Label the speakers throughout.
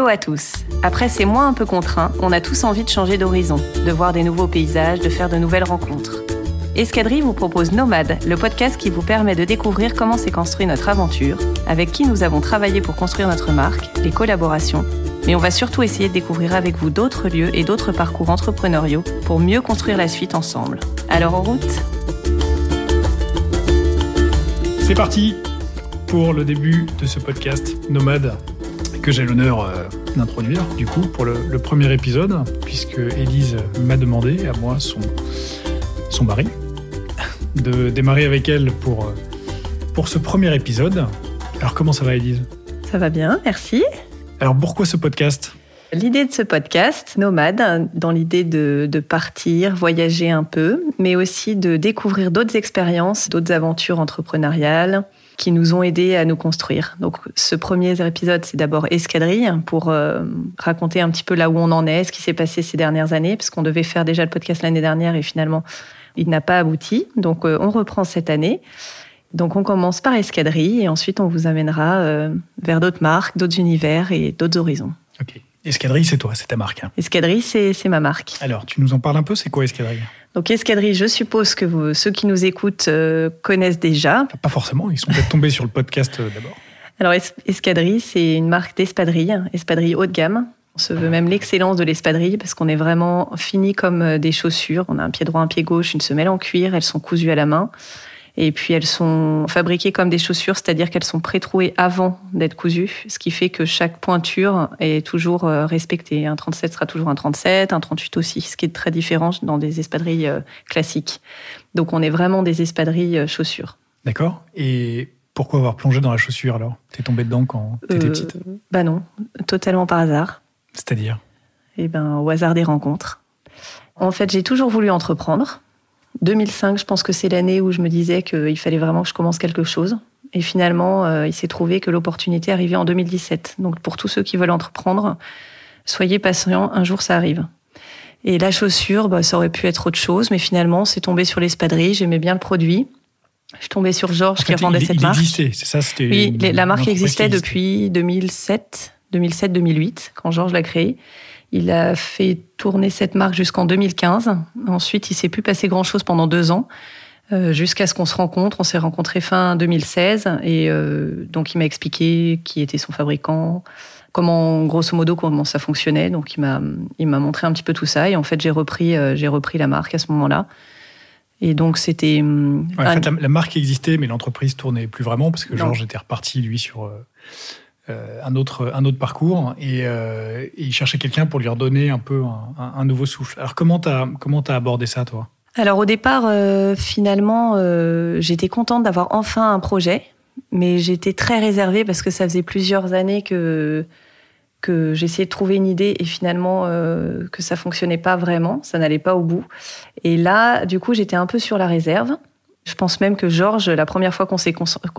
Speaker 1: Hello à tous. Après ces mois un peu contraints, on a tous envie de changer d'horizon, de voir des nouveaux paysages, de faire de nouvelles rencontres. Escadrille vous propose Nomade, le podcast qui vous permet de découvrir comment s'est construit notre aventure, avec qui nous avons travaillé pour construire notre marque, les collaborations, mais on va surtout essayer de découvrir avec vous d'autres lieux et d'autres parcours entrepreneuriaux pour mieux construire la suite ensemble. Alors en route
Speaker 2: C'est parti pour le début de ce podcast Nomade que j'ai l'honneur euh, d'introduire du coup pour le, premier épisode puisque Élise m'a demandé à moi son, son mari de démarrer avec elle pour, euh, pour ce premier épisode. Alors comment ça va Élise?
Speaker 1: Ça va bien, merci.
Speaker 2: Alors pourquoi ce podcast?
Speaker 1: L'idée de ce podcast, Nomade, dans l'idée de, de, partir, voyager un peu, mais aussi de découvrir d'autres expériences, d'autres aventures entrepreneuriales, qui nous ont aidés à nous construire. Donc, ce premier épisode, c'est d'abord Escadrille pour euh, raconter un petit peu là où on en est, ce qui s'est passé ces dernières années, parce qu'on devait faire déjà le podcast l'année dernière et finalement, il n'a pas abouti. Donc, euh, on reprend cette année. Donc, on commence par Escadrille et ensuite, on vous amènera euh, vers d'autres marques, d'autres univers et d'autres horizons.
Speaker 2: Ok. Escadrille, c'est toi, c'est ta marque. Hein.
Speaker 1: Escadrille, c'est ma marque.
Speaker 2: Alors, tu nous en parles un peu, c'est quoi Escadrille?
Speaker 1: Donc escadrille, je suppose que vous, ceux qui nous écoutent euh, connaissent déjà.
Speaker 2: Pas forcément, ils sont peut-être tombés sur le podcast euh, d'abord.
Speaker 1: Alors escadrille, c'est une marque d'espadrille, espadrille haut de gamme. On se veut même l'excellence de l'espadrille parce qu'on est vraiment fini comme euh, des chaussures. On a un pied droit, un pied gauche, une semelle en cuir, elles sont cousues à la main. Et puis elles sont fabriquées comme des chaussures, c'est-à-dire qu'elles sont pré-trouées avant d'être cousues, ce qui fait que chaque pointure est toujours euh, respectée. Un 37 sera toujours un 37, un 38 aussi, ce qui est très différent dans des espadrilles euh, classiques. Donc on est vraiment des espadrilles euh, chaussures.
Speaker 2: D'accord. Et pourquoi avoir plongé dans la chaussure alors? T'es tombée dedans quand t'étais euh, petite?
Speaker 1: Bah non, totalement par hasard.
Speaker 2: C'est-à-dire?
Speaker 1: Eh ben, au hasard des rencontres. En fait, j'ai toujours voulu entreprendre. 2005, je pense que c'est l'année où je me disais qu'il fallait vraiment que je commence quelque chose. Et finalement, euh, il s'est trouvé que l'opportunité arrivait en 2017. Donc pour tous ceux qui veulent entreprendre, soyez patients, un jour ça arrive. Et la chaussure, bah, ça aurait pu être autre chose, mais finalement, c'est tombé sur l'espadrille, j'aimais bien le produit. Je tombais sur Georges qui revendait cette marque.
Speaker 2: existait, c'est ça
Speaker 1: Oui, la marque existait depuis 2007, 2007-2008, quand Georges l'a créée. Il a fait tourner cette marque jusqu'en 2015. Ensuite, il s'est plus passé grand-chose pendant deux ans, euh, jusqu'à ce qu'on se rencontre. On s'est rencontrés fin 2016, et euh, donc il m'a expliqué qui était son fabricant, comment, grosso modo, comment ça fonctionnait. Donc il m'a, il m'a montré un petit peu tout ça, et en fait, j'ai repris, euh, j'ai repris la marque à ce moment-là. Et donc c'était.
Speaker 2: en fait, la, marque existait, mais l'entreprise tournait plus vraiment parce que Georges était reparti lui sur euh, un, autre, un autre parcours euh, et, il cherchait quelqu'un pour lui redonner un peu un, nouveau souffle. Alors comment tu as, comment as abordé ça toi?
Speaker 1: Alors au départ, euh, finalement, j'étais contente d'avoir enfin un projet, mais j'étais très réservée parce que ça faisait plusieurs années que, que j'essayais de trouver une idée et finalement que ça fonctionnait pas vraiment, ça n'allait pas au bout. Et là, du coup, j'étais un peu sur la réserve. Je pense même que Georges, la première fois qu'on s'est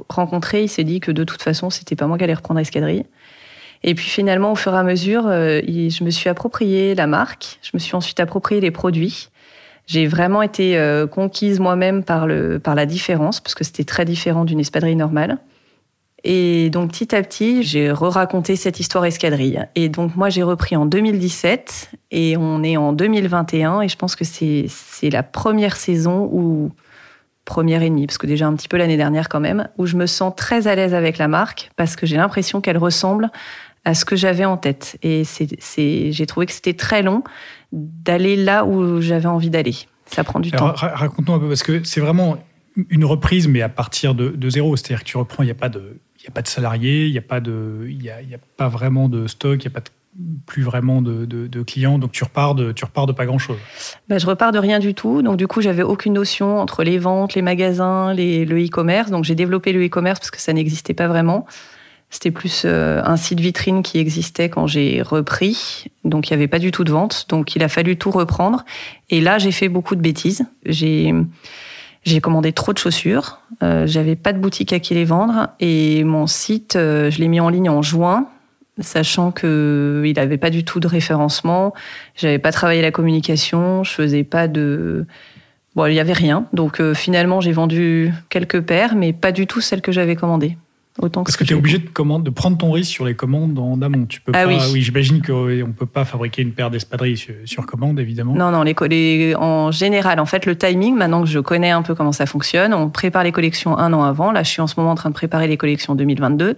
Speaker 1: rencontrés, il s'est dit que de toute façon, c'était pas moi qui allais reprendre Escadrille. Et puis finalement, au fur et à mesure, euh, je me suis approprié la marque, je me suis ensuite approprié les produits. J'ai vraiment été euh, conquise moi-même par, par la différence, parce que c'était très différent d'une espadrille normale. Et donc petit à petit, j'ai re-raconté cette histoire escadrille. Et donc moi, j'ai repris en 2017 et on est en 2021 et je pense que c'est la première saison où première et demie, parce que déjà un petit peu l'année dernière quand même, où je me sens très à l'aise avec la marque, parce que j'ai l'impression qu'elle ressemble à ce que j'avais en tête. Et c'est, j'ai trouvé que c'était très long d'aller là où j'avais envie d'aller. Ça prend du temps.
Speaker 2: Raconte-nous un peu, parce que c'est vraiment une reprise, mais à partir de, de zéro. C'est-à-dire que tu reprends, il n'y a pas de... Il a pas de salariés, il n'y a, pas de, il y a, y a pas vraiment de stock, il n'y a pas de plus vraiment de, clients, donc tu repars de, tu repars de pas grand-chose.
Speaker 1: Bah, je repars de rien du tout, donc du coup j'avais aucune notion entre les ventes, les magasins, les, le e-commerce, donc j'ai développé le e-commerce parce que ça n'existait pas vraiment. C'était plus euh, un site vitrine qui existait quand j'ai repris, donc il n'y avait pas du tout de vente, donc il a fallu tout reprendre. Et là j'ai fait beaucoup de bêtises. J'ai commandé trop de chaussures, euh, j'avais pas de boutique à qui les vendre et mon site, euh, je l'ai mis en ligne en juin sachant qu'il n'avait pas du tout de référencement, j'avais pas travaillé la communication, je faisais pas de... Bon, il n'y avait rien. Donc euh, finalement, j'ai vendu quelques paires, mais pas du tout celles que j'avais commandées. Autant
Speaker 2: Parce que, tu es obligé de, commande, de prendre ton risque sur les commandes en amont. Tu peux
Speaker 1: ah
Speaker 2: pas,
Speaker 1: oui,
Speaker 2: oui j'imagine qu'on ne peut pas fabriquer une paire d'espadrilles sur, commande, évidemment.
Speaker 1: Non, non, les, les, en général, en fait, le timing, maintenant que je connais un peu comment ça fonctionne, on prépare les collections un an avant. Là, je suis en ce moment en train de préparer les collections 2022.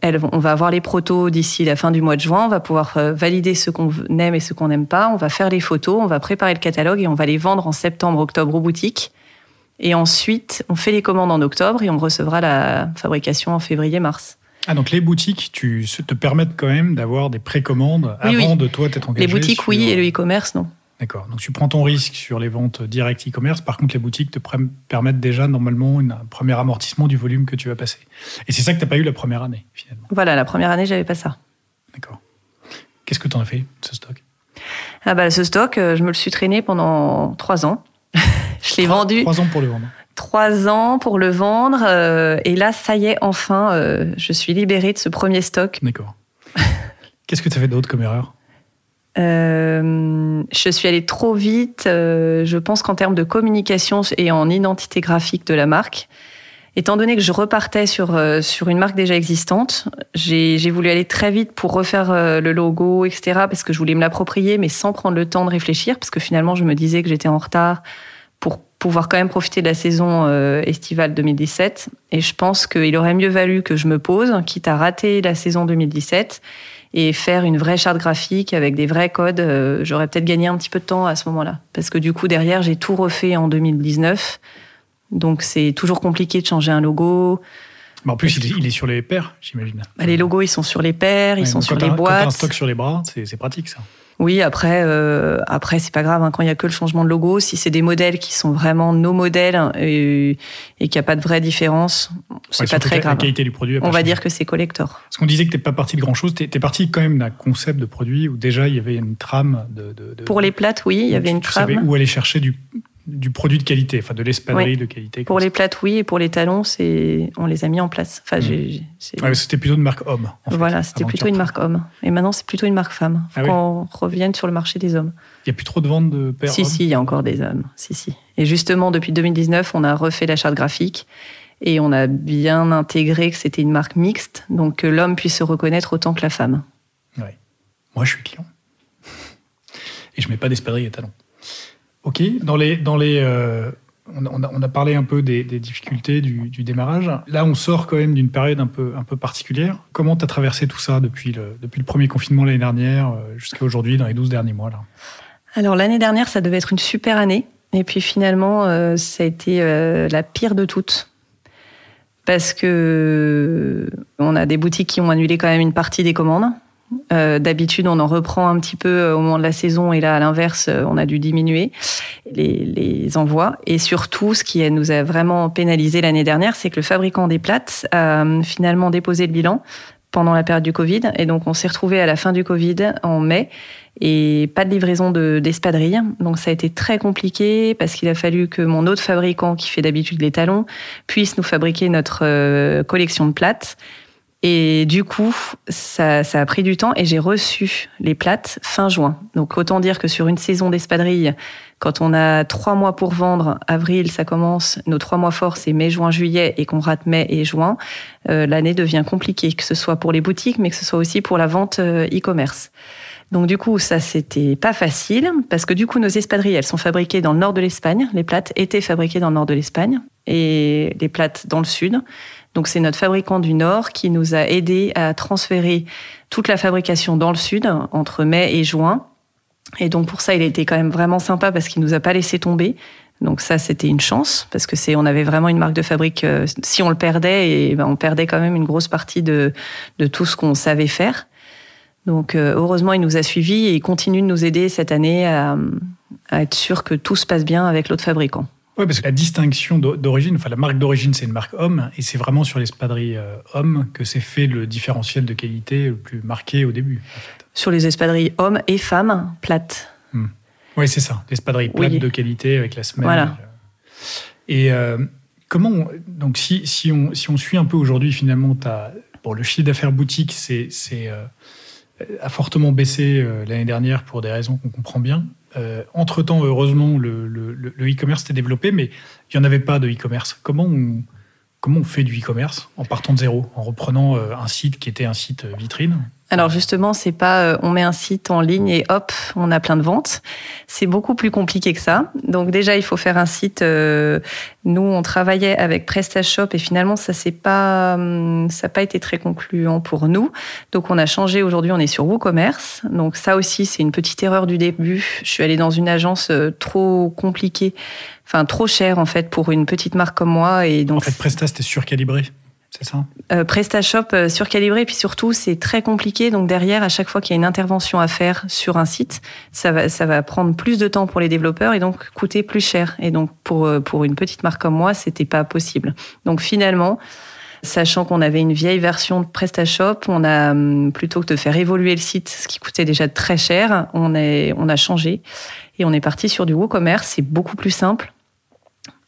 Speaker 1: Elles, on va avoir les protos d'ici la fin du mois de juin. On va pouvoir euh, valider ce qu'on aime et ce qu'on n'aime pas. On va faire les photos, on va préparer le catalogue et on va les vendre en septembre, octobre aux boutiques. Et ensuite, on fait les commandes en octobre et on recevra la fabrication en février-mars.
Speaker 2: Ah, donc les boutiques tu, te permettent quand même d'avoir des précommandes avant de toi t'être engagé
Speaker 1: Les boutiques, oui, et le e-commerce, non.
Speaker 2: D'accord. Donc tu prends ton risque sur les ventes directes e-commerce. Par contre, les boutiques te permettent déjà normalement un premier amortissement du volume que tu vas passer. Et c'est ça que tu n'as pas eu la première année, finalement.
Speaker 1: Voilà, la première année, j'avais pas ça.
Speaker 2: D'accord. Qu'est-ce que tu en as fait, ce stock?
Speaker 1: Ah bah ce stock, euh, je me le suis traîné pendant trois ans. je l'ai vendu.
Speaker 2: Trois ans pour le vendre.
Speaker 1: Trois ans pour le vendre. Euh, et là, ça y est, enfin, euh, je suis libérée de ce premier stock.
Speaker 2: D'accord. Qu'est-ce que tu as fait d'autre comme erreur?
Speaker 1: Euh, je suis allée trop vite. Euh, je pense qu'en termes de communication et en identité graphique de la marque, étant donné que je repartais sur, euh, sur une marque déjà existante, j'ai voulu aller très vite pour refaire le logo, etc., parce que je voulais me l'approprier, mais sans prendre le temps de réfléchir, parce que finalement, je me disais que j'étais en retard pour pouvoir quand même profiter de la saison estivale 2017. Et je pense qu'il aurait mieux valu que je me pose, quitte à rater la saison 2017 et faire une vraie charte graphique avec des vrais codes, euh, j'aurais peut-être gagné un petit peu de temps à ce moment-là. Parce que du coup, derrière, j'ai tout refait en 2019. Donc, c'est toujours compliqué de changer un logo.
Speaker 2: Mais en plus, il est, sur les paires, j'imagine.
Speaker 1: Bah, les logos, ils sont sur les paires, ils sont sur les boîtes. Quand
Speaker 2: un stock sur les bras, c'est pratique, ça.
Speaker 1: Oui, après, euh, après c'est pas grave hein, quand il y a que le changement de logo. Si c'est des modèles qui sont vraiment nos modèles et, et qu'il n'y a pas de vraie différence, c'est pas très grave.
Speaker 2: La qualité du produit.
Speaker 1: On va dire que c'est collector.
Speaker 2: Parce qu'on disait que t'es pas parti de grand chose. T'es es parti quand même d'un concept de produit où déjà il y avait une trame de.
Speaker 1: Pour les plates, oui, il y avait une trame.
Speaker 2: Tu savais où aller chercher du du produit de qualité, enfin de l'espadrille de qualité.
Speaker 1: Pour les plates, oui, et pour les talons, c'est on les a mis en place. Enfin,
Speaker 2: mmh. c'était plutôt une marque homme.
Speaker 1: voilà, c'était plutôt une marque homme. Et maintenant, c'est plutôt une marque femme. Faut ah qu'on revienne sur le marché des hommes.
Speaker 2: Il n'y a plus trop de ventes de paires
Speaker 1: Si, si, il y a encore des hommes. Si, si. Et justement, depuis 2019, on a refait la charte graphique et on a bien intégré que c'était une marque mixte, donc que l'homme puisse se reconnaître autant que la femme.
Speaker 2: Ouais. Moi, je suis client. Et je mets pas d'espadrille et talons. Ok, dans les, dans les, euh, on, a, on, a, parlé un peu des, difficultés du, démarrage. Là, on sort quand même d'une période un peu, un peu particulière. Comment tu as traversé tout ça depuis le, depuis le premier confinement l'année dernière euh, jusqu'à aujourd'hui, dans les 12 derniers mois là?
Speaker 1: Alors, l'année dernière, ça devait être une super année. Et puis finalement, euh, ça a été la pire de toutes. Parce que on a des boutiques qui ont annulé quand même une partie des commandes. Euh, d'habitude, on en reprend un petit peu euh, au moment de la saison et là, à l'inverse, euh, on a dû diminuer les, envois. Et surtout, ce qui nous a vraiment pénalisé l'année dernière, c'est que le fabricant des plates a finalement déposé le bilan pendant la période du Covid. Et donc, on s'est retrouvé à la fin du Covid en mai et pas de livraison d'espadrilles. donc, ça a été très compliqué parce qu'il a fallu que mon autre fabricant, qui fait d'habitude les talons, puisse nous fabriquer notre collection de plates. Et du coup, ça, ça, a pris du temps et j'ai reçu les plates fin juin. Donc autant dire que sur une saison d'espadrilles, quand on a trois mois pour vendre, avril ça commence, nos trois mois forts c'est mai, juin, juillet et qu'on rate mai et juin, euh, l'année devient compliquée, que ce soit pour les boutiques mais que ce soit aussi pour la vente euh, e-commerce. Donc du coup, ça c'était pas facile parce que du coup nos espadrilles, elles sont fabriquées dans le nord de l'Espagne. Les plates étaient fabriquées dans le nord de l'Espagne et les plates dans le sud. Donc c'est notre fabricant du Nord qui nous a aidé à transférer toute la fabrication dans le Sud entre mai et juin. Et donc pour ça, il été quand même vraiment sympa parce qu'il nous a pas laissé tomber. Donc ça, c'était une chance parce que c'est, on avait vraiment une marque de fabrique. Euh, si on le perdait, et ben, on perdait quand même une grosse partie de, de tout ce qu'on savait faire. Donc euh, heureusement, il nous a suivis et il continue de nous aider cette année à, à être sûr que tout se passe bien avec l'autre fabricant.
Speaker 2: Oui, parce que la distinction d'origine, enfin la marque d'origine, c'est une marque homme, et c'est vraiment sur l'espadrille euh, homme que s'est fait le différentiel de qualité le plus marqué au début.
Speaker 1: Sur les espadrilles hommes et femmes plates.
Speaker 2: Hmm. Oui, c'est ça, l'espadrille plate de qualité avec la semelle.
Speaker 1: Voilà.
Speaker 2: Et euh, comment, donc si, si, on, si on suit un peu aujourd'hui, finalement, as, bon, le chiffre d'affaires boutique, c'est, euh, a fortement baissé l'année dernière pour des raisons qu'on comprend bien. Euh, entre-temps, heureusement, le e-commerce s'est développé, mais il n'y en avait pas de e-commerce. Comment on, comment on fait du e-commerce en partant de zéro, en reprenant un site qui était un site vitrine?
Speaker 1: Alors justement, c'est pas euh, on met un site en ligne et hop, on a plein de ventes. C'est beaucoup plus compliqué que ça. Donc déjà, il faut faire un site. Euh, nous, on travaillait avec PrestaShop et finalement, ça c'est pas hum, ça n'a pas été très concluant pour nous. Donc on a changé. Aujourd'hui, on est sur WooCommerce. Donc ça aussi, c'est une petite erreur du début. Je suis allée dans une agence euh, trop compliquée, enfin trop chère en fait pour une petite marque comme moi. Et donc
Speaker 2: en fait, Presta c'était surcalibré c'est ça
Speaker 1: euh, PrestaShop euh, surcalibré, puis surtout c'est très compliqué. Donc derrière, à chaque fois qu'il y a une intervention à faire sur un site, ça va, ça va prendre plus de temps pour les développeurs et donc coûter plus cher. Et donc pour, euh, pour une petite marque comme moi, c'était pas possible. Donc finalement, sachant qu'on avait une vieille version de PrestaShop, on a hum, plutôt que de faire évoluer le site, ce qui coûtait déjà très cher, on, est, on a changé et on est parti sur du WooCommerce. C'est beaucoup plus simple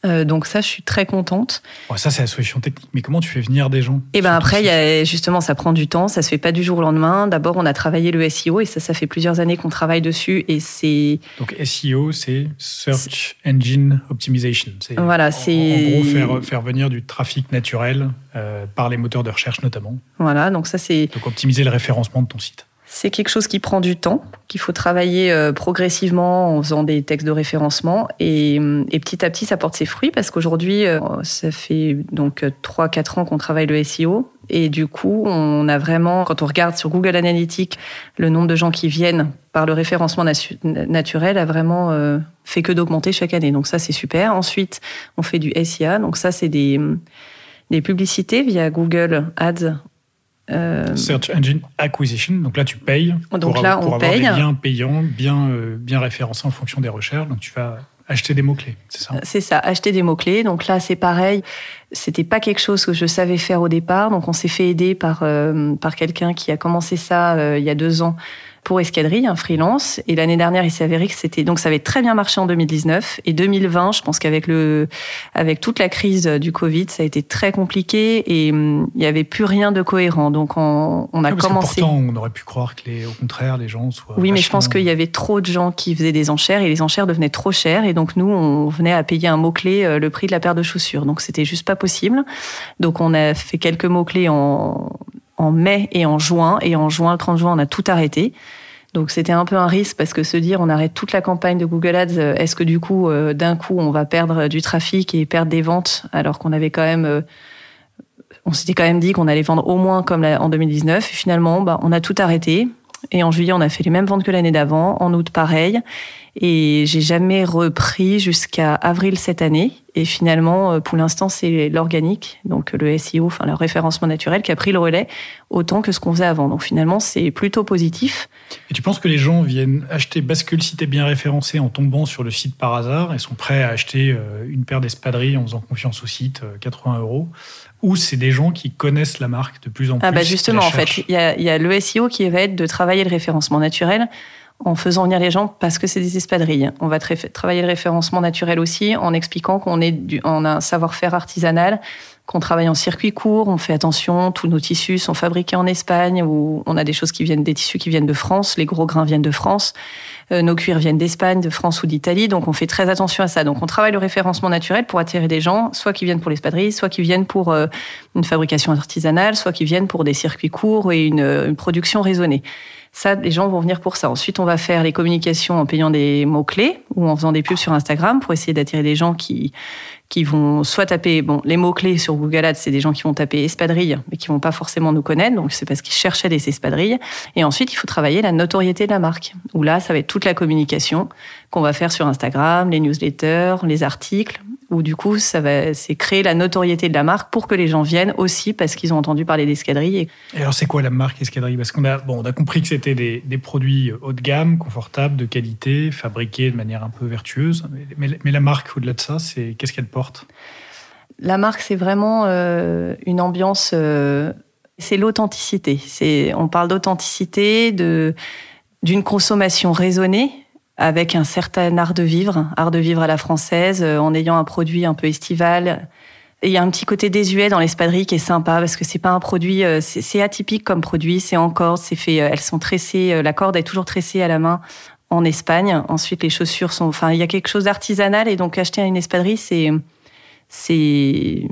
Speaker 1: euh, donc ça, je suis très contente.
Speaker 2: ça, c'est la solution technique. Mais comment tu fais venir des gens
Speaker 1: Et eh ben après, il y a, justement, ça prend du temps. Ça se fait pas du jour au lendemain. D'abord, on a travaillé le SEO et ça, ça fait plusieurs années qu'on travaille dessus. Et c'est
Speaker 2: donc SEO, c'est Search Engine Optimization.
Speaker 1: Voilà, c'est
Speaker 2: en, gros faire, faire venir du trafic naturel euh, par les moteurs de recherche notamment.
Speaker 1: Voilà, donc ça c'est
Speaker 2: donc optimiser le référencement de ton site.
Speaker 1: C'est quelque chose qui prend du temps, qu'il faut travailler euh, progressivement en faisant des textes de référencement. Et, petit à petit, ça porte ses fruits parce qu'aujourd'hui, euh, ça fait donc 3-4 ans qu'on travaille le SEO. Et du coup, on a vraiment, quand on regarde sur Google Analytics, le nombre de gens qui viennent par le référencement naturel a vraiment euh, fait que d'augmenter chaque année. Donc ça, c'est super. Ensuite, on fait du SIA. Donc ça, c'est des, des publicités via Google Ads
Speaker 2: euh, Search Engine Acquisition. Donc là, tu payes
Speaker 1: donc pour, là, on paye.
Speaker 2: des liens payants, bien, euh, bien référencés en fonction des recherches. Donc tu vas acheter des mots-clés, c'est ça?
Speaker 1: C'est ça, acheter des mots-clés. Donc là, c'est pareil. C'était pas quelque chose que je savais faire au départ. Donc on s'est fait aider par, euh, par quelqu'un qui a commencé ça il y a deux ans pour Escadrille, un freelance. Et l'année dernière, il s'est avéré que c'était donc ça avait très bien marché en 2019 et 2020. Je pense qu'avec le avec toute la crise du Covid, ça a été très compliqué et hum, il n'y avait plus rien de cohérent. Donc on, on a commencé.
Speaker 2: pourtant, on aurait pu croire que les, au contraire, les gens soient.
Speaker 1: Oui, mais je pense qu'il y avait trop de gens qui faisaient des enchères et les enchères devenaient trop chères et donc nous, on venait à payer un mot clé euh, le prix de la paire de chaussures. Donc c'était juste pas possible. Donc on a fait quelques mots clés en en mai et en juin. Et en juin, le 30 juin, on a tout arrêté. Donc c'était un peu un risque parce que se dire on arrête toute la campagne de Google Ads, euh, est-ce que du coup euh, d'un coup on va perdre du trafic et perdre des ventes alors qu'on avait quand même euh, on s'était quand même dit qu'on allait vendre au moins comme en 2019 et finalement bah, on a tout arrêté et en juillet on a fait les mêmes ventes que l'année d'avant, en août pareil et j'ai jamais repris jusqu'à avril cette année. Et finalement, euh, pour l'instant, c'est l'organique, donc le SEO, enfin le référencement naturel, qui a pris le relais autant que ce qu'on faisait avant. Donc finalement, c'est plutôt positif.
Speaker 2: Et tu penses que les gens viennent acheter bascule si t'es bien référencé en tombant sur le site par hasard et sont prêts à acheter euh, une paire d'espadrilles en faisant confiance au site, 80 euh, euros? Ou c'est des gens qui connaissent la marque de plus en plus
Speaker 1: Ah bah justement, en fait, il y a, y a le SEO qui va être de travailler le référencement naturel en faisant venir les gens parce que c'est des espadrilles. On va travailler le référencement naturel aussi en expliquant qu'on est du, a un savoir-faire artisanal, qu'on travaille en circuit court, on fait attention, tous nos tissus sont fabriqués en Espagne ou on a des choses qui viennent des tissus qui viennent de France, les gros grains viennent de France, nos cuirs viennent d'Espagne, de France ou d'Italie, donc on fait très attention à ça. Donc on travaille le référencement naturel pour attirer des gens, soit qui viennent pour l'espadrille, soit qui viennent pour euh, une fabrication artisanale, soit qui viennent pour des circuits courts et une, une production raisonnée. Ça, les gens vont venir pour ça. Ensuite, on va faire les communications en payant des mots-clés ou en faisant des pubs sur Instagram pour essayer d'attirer des gens qui, qui vont soit taper, bon, les mots-clés sur Google Ads, c'est des gens qui vont taper espadrille, mais qui vont pas forcément nous connaître, donc c'est parce qu'ils cherchaient des espadrilles. Et ensuite, il faut travailler la notoriété de la marque, où là, ça va être toute la communication qu'on va faire sur Instagram, les newsletters, les articles, où du coup, ça va, c'est créer la notoriété de la marque pour que les gens viennent aussi parce qu'ils ont entendu parler d'escadrille.
Speaker 2: Et... alors, c'est quoi la marque escadrille? Parce qu'on a, bon, on a compris que c'était des, des, produits haut de gamme, confortables, de qualité, fabriqués de manière un peu vertueuse. Mais, mais la marque, au-delà de ça, c'est qu'est-ce qu'elle porte?
Speaker 1: La marque, c'est vraiment euh, une ambiance. Euh, c'est l'authenticité. C'est, on parle d'authenticité, de d'une consommation raisonnée avec un certain art de vivre, art de vivre à la française, euh, en ayant un produit un peu estival. Il y a un petit côté désuet dans l'espadrille qui est sympa parce que c'est pas un produit, euh, c'est atypique comme produit, c'est en corde, c'est fait, euh, elles sont tressées, la corde est toujours tressée à la main en Espagne. Ensuite, les chaussures sont, enfin, il y a quelque chose d'artisanal et donc acheter une espadrille, c'est, c'est,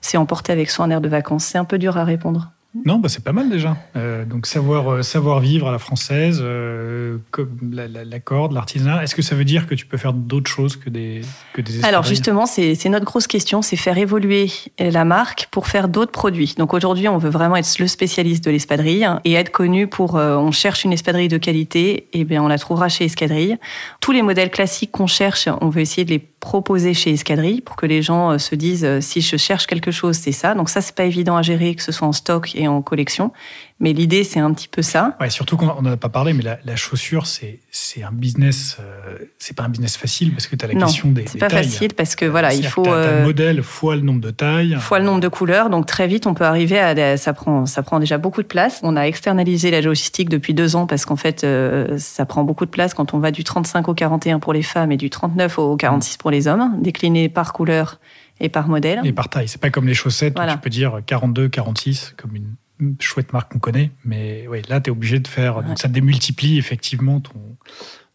Speaker 1: c'est emporter avec soi un air de vacances C'est un peu dur à répondre.
Speaker 2: Non, bah c'est pas mal déjà. Euh, donc savoir euh, savoir vivre à la française, euh, comme la, la, la corde, l'artisanat. Est-ce que ça veut dire que tu peux faire d'autres choses que des que des
Speaker 1: Alors justement, c'est notre grosse question, c'est faire évoluer la marque pour faire d'autres produits. Donc aujourd'hui, on veut vraiment être le spécialiste de l'espadrille et être connu pour. on cherche une espadrille de qualité, et bien on la trouvera chez Escadrille. Tous les modèles classiques qu'on cherche, on veut essayer de les proposer chez Escadrille pour que les gens se disent si je cherche quelque chose, c'est ça. Donc ça, c'est pas évident à gérer, que ce soit en stock et en collection. Mais l'idée, c'est un petit peu ça.
Speaker 2: Ouais, surtout qu'on n'en a pas parlé, mais la, chaussure, c'est un business, euh, c'est pas un business facile parce que tu as la question des,
Speaker 1: c'est
Speaker 2: pas
Speaker 1: facile parce que voilà, il faut.
Speaker 2: As, le modèle fois le nombre de tailles.
Speaker 1: Fois le nombre de couleurs. Donc très vite, on peut arriver à. Ça prend, ça prend déjà beaucoup de place. On a externalisé la logistique depuis deux ans parce qu'en fait, euh, ça prend beaucoup de place quand on va du 35 au 41 pour les femmes et du 39 au 46 pour les hommes, décliné par couleur et par modèle.
Speaker 2: Et par taille. C'est pas comme les chaussettes où tu peux dire 42, 46 comme une chouette marque qu'on connaît, mais là, tu es obligé de faire. Donc, ça démultiplie effectivement ton,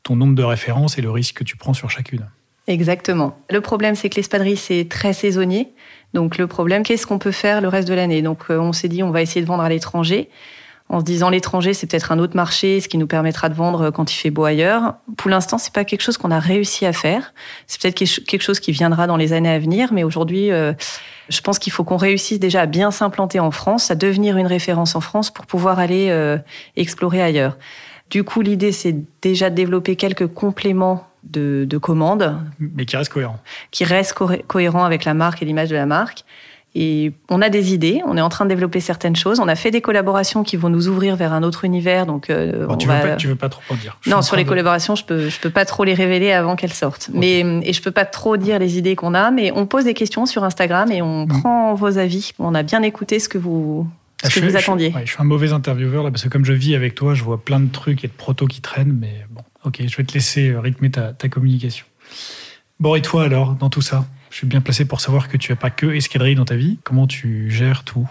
Speaker 2: ton nombre de références et le risque que tu prends sur chacune.
Speaker 1: Exactement. Le problème, c'est que l'espadrille, c'est très saisonnier. Donc, le problème, qu'est-ce qu'on peut faire le reste de l'année? Donc, euh, on s'est dit, on va essayer de vendre à l'étranger en se disant l'étranger, c'est peut-être un autre marché, ce qui nous permettra de vendre quand il fait beau ailleurs. Pour l'instant, c'est pas quelque chose qu'on a réussi à faire. C'est peut-être quelque chose qui viendra dans les années à venir, mais aujourd'hui, euh, je pense qu'il faut qu'on réussisse déjà à bien s'implanter en France, à devenir une référence en France pour pouvoir aller euh, explorer ailleurs. Du coup, l'idée, c'est déjà de développer quelques compléments de, de commandes.
Speaker 2: Mais qui restent cohérents.
Speaker 1: Qui restent cohérents avec la marque et l'image de la marque. Et on a des idées, on est en train de développer certaines choses. On a fait des collaborations qui vont nous ouvrir vers un autre univers. Donc,
Speaker 2: euh, tu, veux pas, veux pas trop en dire
Speaker 1: Non, sur les collaborations, je peux, je peux pas trop les révéler avant qu'elles sortent. Mais et je peux pas trop dire les idées qu'on a. Mais on pose des questions sur Instagram et on mm. prend vos avis. On a bien écouté ce que vous ce ah, que vous attendiez.
Speaker 2: Je, suis un mauvais intervieweur là parce que comme je vis avec toi, je vois plein de trucs et de protos qui traînent. Mais bon, ok, je vais te laisser rythmer ta, ta communication. Bon, et toi alors, dans tout ça? Je suis bien placé pour savoir que tu n'as pas que escadrille dans ta vie. Comment tu gères tout?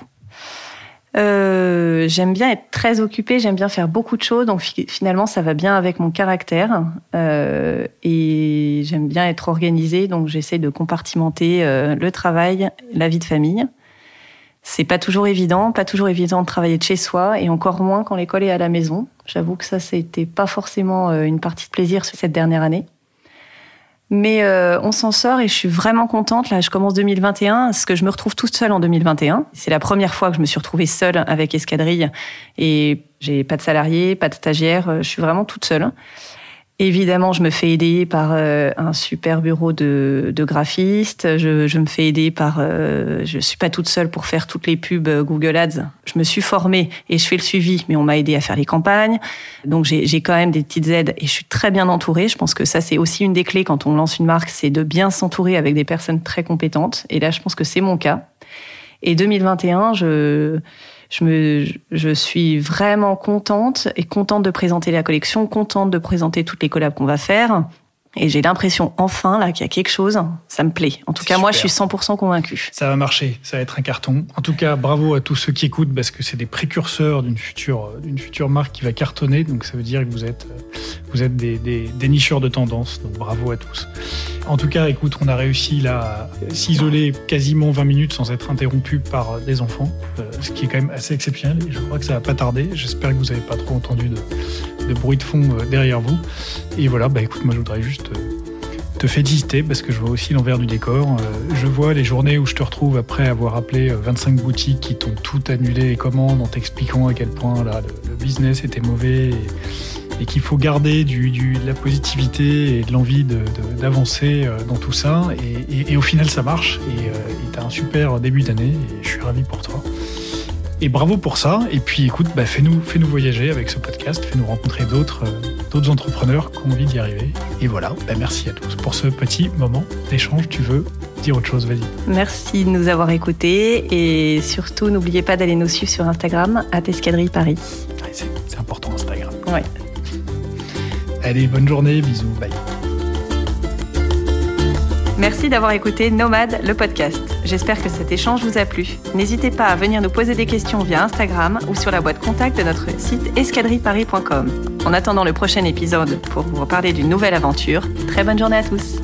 Speaker 1: Euh, j'aime bien être très occupée, j'aime bien faire beaucoup de choses, donc finalement ça va bien avec mon caractère euh, et j'aime bien être organisée, donc j'essaie de compartimenter euh, le travail, la vie de famille. C'est pas toujours évident, pas toujours évident de travailler de chez soi et encore moins quand l'école est à la maison. J'avoue que ça, c'était pas forcément une partie de plaisir cette dernière année. Mais euh, on s'en sort et je suis vraiment contente. Là, je commence 2021, parce que je me retrouve toute seule en 2021. C'est la première fois que je me suis retrouvée seule avec Escadrille et j'ai pas de salarié, pas de stagiaire. Je suis vraiment toute seule. Évidemment, je me fais aider par euh, un super bureau de, de graphiste. Je, je, me fais aider par. Euh, je suis pas toute seule pour faire toutes les pubs Google Ads. Je me suis formée et je fais le suivi, mais on m'a aidé à faire les campagnes. Donc j'ai quand même des petites aides et je suis très bien entourée. Je pense que ça c'est aussi une des clés quand on lance une marque, c'est de bien s'entourer avec des personnes très compétentes. Et là, je pense que c'est mon cas. Et 2021, je je, me, je suis vraiment contente et contente de présenter la collection, contente de présenter toutes les collabs qu'on va faire. Et j'ai l'impression enfin là qu'il y a quelque chose, ça me plaît. En tout cas, moi, je suis 100% convaincu.
Speaker 2: Ça va marcher, ça va être un carton. En tout cas, bravo à tous ceux qui écoutent parce que c'est des précurseurs d'une future, d'une future marque qui va cartonner. Donc ça veut dire que vous êtes, vous êtes des, des, des nicheurs de tendance. Donc bravo à tous. En tout cas, écoute, on a réussi là à s'isoler quasiment 20 minutes sans être interrompu par des enfants, euh, ce qui est quand même assez exceptionnel. Et je crois que ça va pas tarder. J'espère que vous n'avez pas trop entendu de, de bruit de fond euh, derrière vous. Et voilà, bah écoute, moi je voudrais juste te féliciter parce que je vois aussi l'envers du décor. Euh, je vois les journées où je te retrouve après avoir appelé 25 boutiques qui t'ont tout annulé les commandes en t'expliquant à quel point le, business était mauvais et, qu'il faut garder du, de la positivité et de l'envie d'avancer de, dans tout ça. Et, au final, ça marche et tu as un super début d'année et je suis ravi pour toi. Et bravo pour ça. Et puis écoute, bah, fais-nous fais -nous voyager avec ce podcast, fais-nous rencontrer d'autres euh, d'autres entrepreneurs qui ont envie d'y arriver. Et voilà, bah, merci à tous pour ce petit moment d'échange. Tu veux dire autre chose, vas-y.
Speaker 1: Merci de nous avoir écoutés et surtout n'oubliez pas d'aller nous suivre sur Instagram à Escadrille Paris.
Speaker 2: c'est important Instagram.
Speaker 1: Ouais.
Speaker 2: Allez, bonne journée, bisous, bye.
Speaker 1: Merci d'avoir écouté Nomade, le podcast. J'espère que cet échange vous a plu. N'hésitez pas à venir nous poser des questions via Instagram ou sur la boîte contact de notre site escadrilleparis.com. En attendant le prochain épisode pour vous reparler d'une nouvelle aventure, très bonne journée à tous.